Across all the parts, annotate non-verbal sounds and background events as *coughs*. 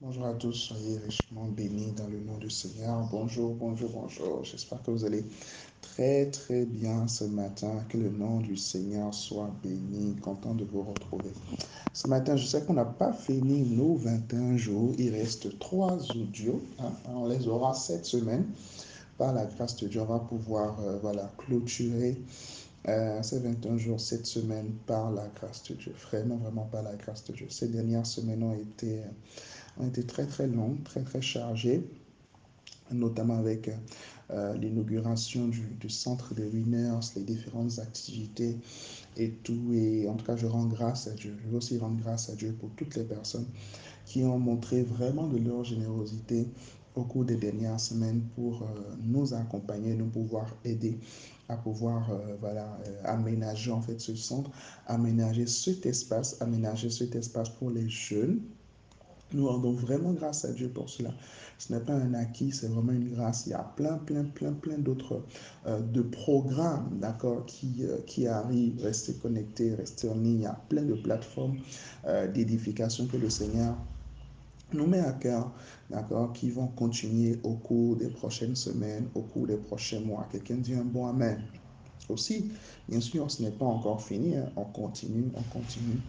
Bonjour à tous, soyez richement bénis dans le nom du Seigneur. Bonjour, bonjour, bonjour. J'espère que vous allez très, très bien ce matin. Que le nom du Seigneur soit béni. Content de vous retrouver. Ce matin, je sais qu'on n'a pas fini nos 21 jours. Il reste trois audios. Hein. On les aura cette semaine. Par la grâce de Dieu, on va pouvoir euh, voilà, clôturer euh, ces 21 jours, cette semaine, par la grâce de Dieu. Vraiment, vraiment par la grâce de Dieu. Ces dernières semaines ont été... Euh, ont été très très longues, très très chargées, notamment avec euh, l'inauguration du, centre de Winners, les différentes activités et tout. Et en tout cas, je rends grâce à Dieu. Je veux aussi rendre grâce à Dieu pour toutes les personnes qui ont montré vraiment de leur générosité au cours des dernières semaines pour euh, nous accompagner, nous pouvoir aider à pouvoir euh, voilà, aménager en fait ce centre, aménager cet espace, aménager cet espace pour les jeunes, nous rendons vraiment grâce à Dieu pour cela. Ce n'est pas un acquis, c'est vraiment une grâce. Il y a plein, plein, plein, plein d'autres euh, programmes, d'accord, qui, euh, qui arrivent. Restez connectés, restez en ligne. Il y a plein de plateformes euh, d'édification que le Seigneur nous met à cœur, d'accord, qui vont continuer au cours des prochaines semaines, au cours des prochains mois. Quelqu'un dit un bon Amen. Aussi, bien sûr, ce n'est pas encore fini. Hein. On continue, on continue.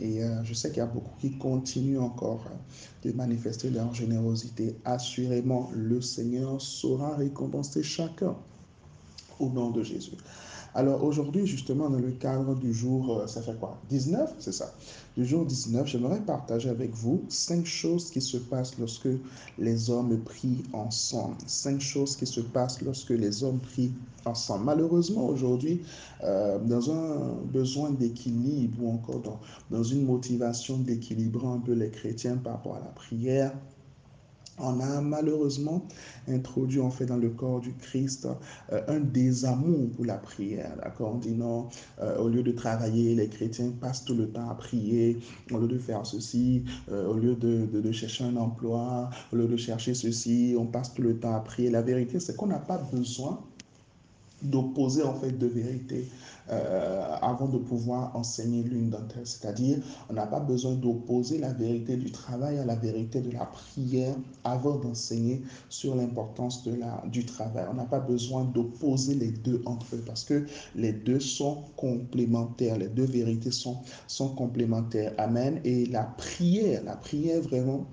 Et euh, je sais qu'il y a beaucoup qui continuent encore euh, de manifester leur générosité. Assurément, le Seigneur saura récompenser chacun au nom de Jésus. Alors aujourd'hui, justement, dans le cadre du jour, euh, ça fait quoi? 19, c'est ça? Du jour 19, j'aimerais partager avec vous cinq choses qui se passent lorsque les hommes prient ensemble. Cinq choses qui se passent lorsque les hommes prient ensemble. Malheureusement, aujourd'hui, euh, dans un besoin d'équilibre ou encore dans, dans une motivation d'équilibrer un peu les chrétiens par rapport à la prière, on a malheureusement introduit en fait dans le corps du Christ euh, un désamour pour la prière. D'accord? On dit non, euh, au lieu de travailler, les chrétiens passent tout le temps à prier, au lieu de faire ceci, euh, au lieu de, de, de, chercher un emploi, au lieu de chercher ceci, on passe tout le temps à prier. La vérité, c'est qu'on n'a pas besoin d'opposer en fait deux vérités euh, avant de pouvoir enseigner l'une d'entre elles. C'est-à-dire, on n'a pas besoin d'opposer la vérité du travail à la vérité de la prière avant d'enseigner sur l'importance du travail. On n'a pas besoin d'opposer les deux entre eux parce que les deux sont complémentaires. Les deux vérités sont complémentaires. Amen. Et la prière, la prière vraiment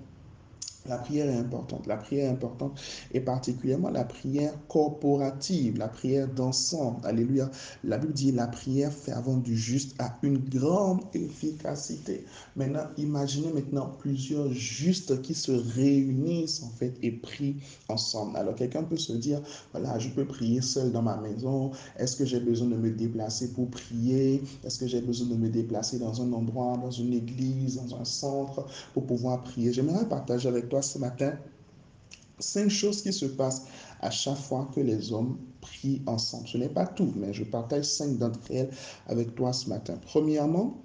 la prière est importante. La prière est importante et particulièrement la prière corporative, la prière d'ensemble. Alléluia. La Bible dit la prière fervente du juste a une grande efficacité. Maintenant, imaginez maintenant plusieurs justes qui se réunissent en fait et prient ensemble. Alors quelqu'un peut se dire, voilà, je peux prier seul dans ma maison. Est-ce que j'ai besoin de me déplacer pour prier? Est-ce que j'ai besoin de me déplacer dans un endroit, dans une église, dans un centre pour pouvoir prier? J'aimerais partager avec toi ce matin cinq choses qui se passent à chaque fois que les hommes prient ensemble. Ce n'est pas tout, mais je partage cinq d'entre elles avec toi ce matin. Premièrement,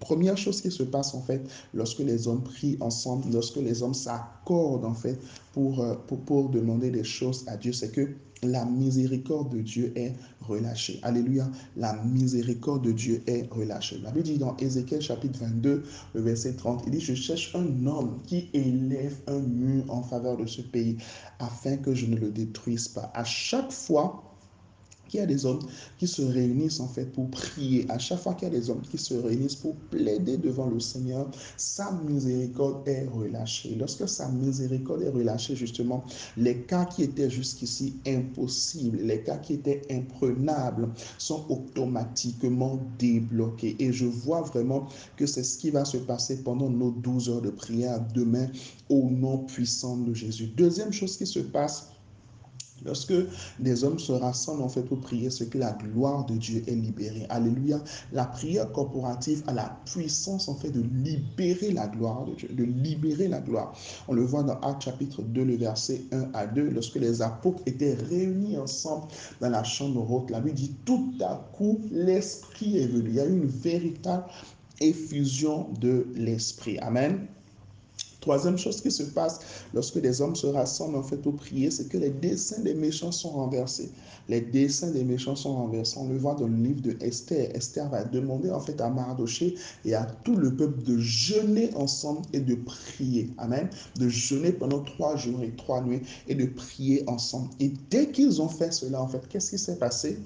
première chose qui se passe en fait lorsque les hommes prient ensemble, lorsque les hommes s'accordent en fait pour, pour, pour demander des choses à Dieu, c'est que la miséricorde de Dieu est relâchée. Alléluia. La miséricorde de Dieu est relâchée. La Bible dit dans Ézéchiel chapitre 22, le verset 30, il dit, je cherche un homme qui élève un mur en faveur de ce pays afin que je ne le détruise pas. À chaque fois qu'il y a des hommes qui se réunissent en fait pour prier, à chaque fois qu'il y a des hommes qui se réunissent pour plaider devant le Seigneur, sa miséricorde est relâchée. Lorsque sa miséricorde est relâchée, justement, les cas qui étaient jusqu'ici impossibles, les cas qui étaient imprenables, sont automatiquement débloqués. Et je vois vraiment que c'est ce qui va se passer pendant nos 12 heures de prière demain au nom puissant de Jésus. Deuxième chose qui se passe, Lorsque des hommes se rassemblent en fait pour prier, c'est que la gloire de Dieu est libérée. Alléluia. La prière corporative a la puissance en fait de libérer la gloire de Dieu, de libérer la gloire. On le voit dans Actes chapitre 2, le verset 1 à 2, lorsque les apôtres étaient réunis ensemble dans la chambre haute. La Bible dit tout à coup l'Esprit est venu. Il y a eu une véritable effusion de l'Esprit. Amen. Troisième chose qui se passe lorsque les hommes se rassemblent en fait pour prier, c'est que les desseins des méchants sont renversés. Les desseins des méchants sont renversés. On le voit dans le livre de Esther. Esther va demander en fait à Mardoché et à tout le peuple de jeûner ensemble et de prier. Amen. De jeûner pendant trois jours et trois nuits et de prier ensemble. Et dès qu'ils ont fait cela, en fait, qu'est-ce qui s'est passé?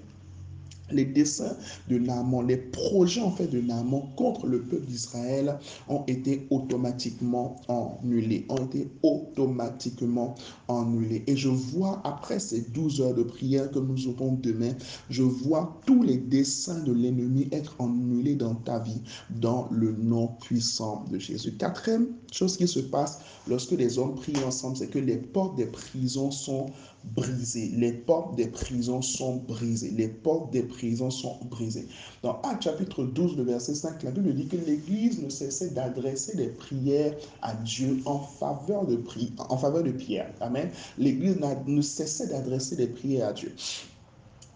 Les desseins de Naaman, les projets en fait de Naaman contre le peuple d'Israël ont été automatiquement annulés, ont été automatiquement annulés. Et je vois après ces 12 heures de prière que nous aurons demain, je vois tous les desseins de l'ennemi être annulés dans ta vie, dans le nom puissant de Jésus. Quatrième chose qui se passe lorsque les hommes prient ensemble, c'est que les portes des prisons sont brisées. Les portes des prisons sont brisées. Les portes des prisons sont brisées. Dans Acte chapitre 12, le verset 5, la Bible dit que l'Église ne cessait d'adresser des prières à Dieu en faveur de, en faveur de Pierre. Amen. L'Église ne cessait d'adresser des prières à Dieu.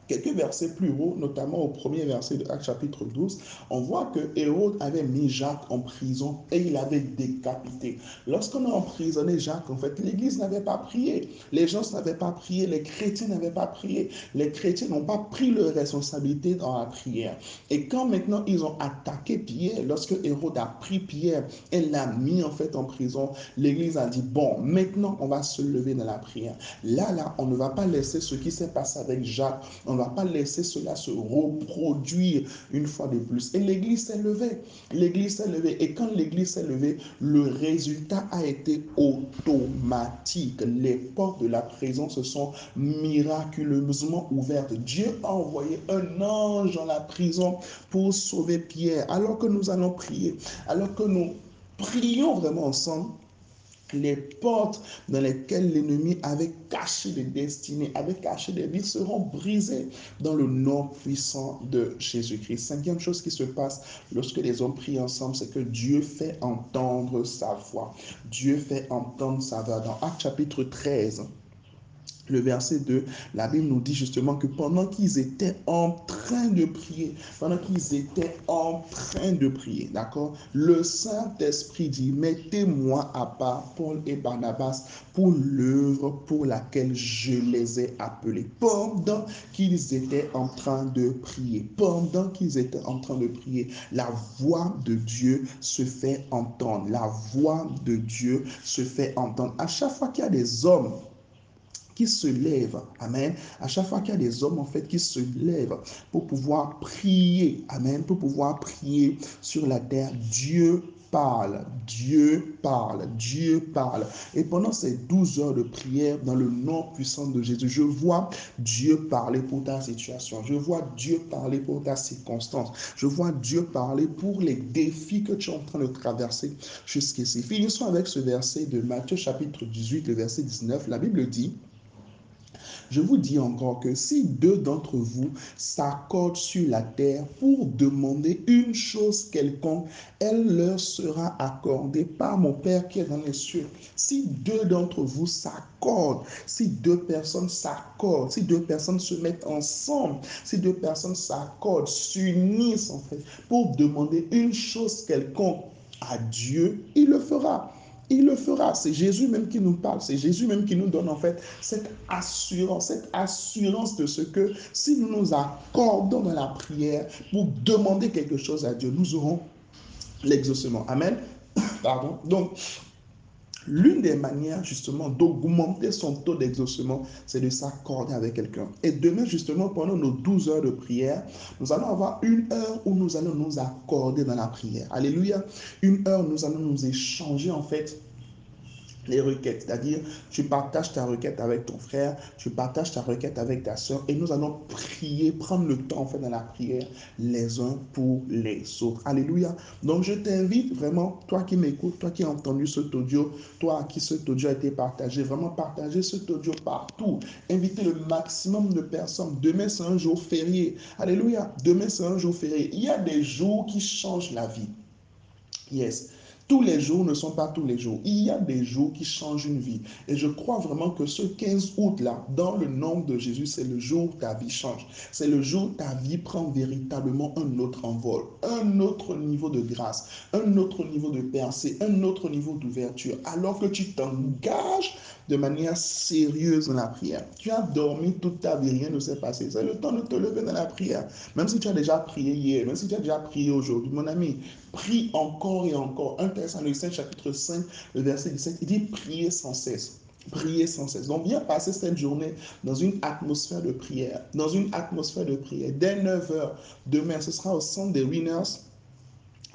Quelques versets plus haut, notamment au premier verset de Acte chapitre 12, on voit que Hérode avait mis Jacques en prison et il avait décapité. Lorsqu'on a emprisonné Jacques, en fait, l'Église n'avait pas prié. Les gens n'avaient pas prié, les chrétiens n'avaient pas prié. Les chrétiens n'ont pas pris leur responsabilité dans la prière. Et quand maintenant ils ont attaqué Pierre, lorsque Hérode a pris Pierre et l'a mis en fait en prison, l'Église a dit, bon, maintenant on va se lever dans la prière. Là, là, on ne va pas laisser ce qui s'est passé avec Jacques. Ne va pas laisser cela se reproduire une fois de plus. Et l'Église s'est levée. L'Église s'est levée. Et quand l'Église s'est levée, le résultat a été automatique. Les portes de la prison se sont miraculeusement ouvertes. Dieu a envoyé un ange dans la prison pour sauver Pierre. Alors que nous allons prier, alors que nous prions vraiment ensemble, les portes dans lesquelles l'ennemi avait caché des destinées, avait caché des vies seront brisées dans le nom puissant de Jésus-Christ. Cinquième chose qui se passe lorsque les hommes prient ensemble, c'est que Dieu fait entendre sa voix. Dieu fait entendre sa voix. Dans Acte chapitre 13, le verset 2, la Bible nous dit justement que pendant qu'ils étaient en train de prier, pendant qu'ils étaient en train de prier, d'accord, le Saint-Esprit dit, mettez-moi à part Paul et Barnabas pour l'œuvre pour laquelle je les ai appelés. Pendant qu'ils étaient en train de prier, pendant qu'ils étaient en train de prier, la voix de Dieu se fait entendre. La voix de Dieu se fait entendre. À chaque fois qu'il y a des hommes qui se lèvent, Amen. À chaque fois qu'il y a des hommes, en fait, qui se lèvent pour pouvoir prier, Amen, pour pouvoir prier sur la terre, Dieu parle, Dieu parle, Dieu parle. Et pendant ces 12 heures de prière, dans le nom puissant de Jésus, je vois Dieu parler pour ta situation. Je vois Dieu parler pour ta circonstance. Je vois Dieu parler pour les défis que tu es en train de traverser jusqu'ici. Finissons avec ce verset de Matthieu chapitre 18, le verset 19. La Bible dit, je vous dis encore que si deux d'entre vous s'accordent sur la terre pour demander une chose quelconque, elle leur sera accordée par mon Père qui est dans les cieux. Si deux d'entre vous s'accordent, si deux personnes s'accordent, si deux personnes se mettent ensemble, si deux personnes s'accordent, s'unissent en fait pour demander une chose quelconque à Dieu, il le fera il le fera. C'est Jésus même qui nous parle. C'est Jésus même qui nous donne en fait cette assurance, cette assurance de ce que si nous nous accordons dans la prière pour demander quelque chose à Dieu, nous aurons l'exaucement. Amen. *coughs* Pardon. Donc, L'une des manières justement d'augmenter son taux d'exaucement, c'est de s'accorder avec quelqu'un. Et demain justement, pendant nos 12 heures de prière, nous allons avoir une heure où nous allons nous accorder dans la prière. Alléluia. Une heure, nous allons nous échanger en fait les requêtes, c'est-à-dire tu partages ta requête avec ton frère, tu partages ta requête avec ta soeur et nous allons prier, prendre le temps en fait dans la prière les uns pour les autres. Alléluia. Donc je t'invite vraiment, toi qui m'écoutes, toi qui as entendu cet audio, toi à qui cet audio a été partagé, vraiment partager cet audio partout. Invitez le maximum de personnes. Demain c'est un jour férié. Alléluia. Demain c'est un jour férié. Il y a des jours qui changent la vie. Yes. Tous les jours ne sont pas tous les jours. Il y a des jours qui changent une vie. Et je crois vraiment que ce 15 août-là, dans le nom de Jésus, c'est le jour où ta vie change. C'est le jour où ta vie prend véritablement un autre envol, un autre niveau de grâce, un autre niveau de percée, un autre niveau d'ouverture. Alors que tu t'engages de manière sérieuse dans la prière. Tu as dormi toute ta vie, rien ne s'est passé. C'est le temps de te lever dans la prière. Même si tu as déjà prié hier, même si tu as déjà prié aujourd'hui, mon ami, prie encore et encore. 1 Thessaloniciens chapitre 5, le verset 17, il dit prier sans cesse. Prier sans cesse. Donc, viens passer cette journée dans une atmosphère de prière. Dans une atmosphère de prière. Dès 9h, demain, ce sera au centre des Winners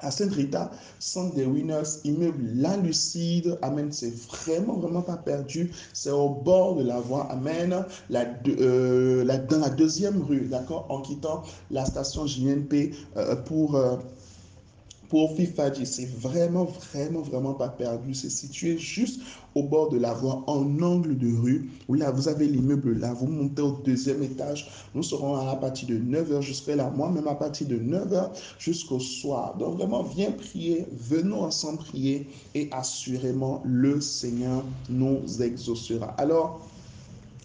à Sainte-Rita, centre des Winners, immeuble La Lucide. Amen. C'est vraiment, vraiment pas perdu. C'est au bord de la voie. Amen. La, euh, dans la deuxième rue, d'accord, en quittant la station JNP euh, pour. Euh, pour Fifadji, c'est vraiment, vraiment, vraiment pas perdu. C'est situé juste au bord de la voie, en angle de rue, là, vous avez l'immeuble là, vous montez au deuxième étage. Nous serons à partir de 9h, je serai là moi-même à partir de 9h jusqu'au soir. Donc vraiment, viens prier, venons ensemble prier et assurément, le Seigneur nous exaucera. Alors,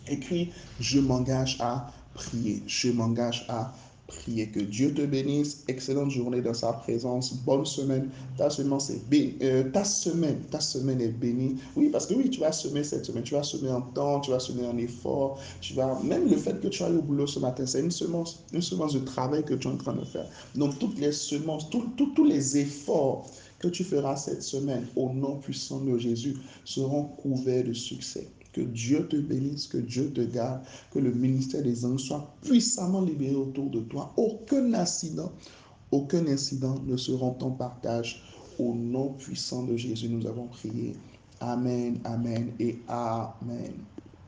écrit, je m'engage à prier, je m'engage à prier. Que Dieu te bénisse. Excellente journée dans sa présence. Bonne semaine. Ta semaine, c'est béni. Euh, ta semaine, ta semaine est bénie. Oui, parce que oui, tu vas semer cette semaine. Tu vas semer en temps, tu vas semer en effort. Tu vas, même le fait que tu ailles au boulot ce matin, c'est une semence, une semence de travail que tu es en train de faire. Donc, toutes les semences, tous les efforts que tu feras cette semaine au nom puissant de Jésus seront couverts de succès. Que Dieu te bénisse, que Dieu te garde, que le ministère des anges soit puissamment libéré autour de toi. Aucun incident, aucun incident ne sera ton partage. Au nom puissant de Jésus, nous avons prié. Amen, amen et amen.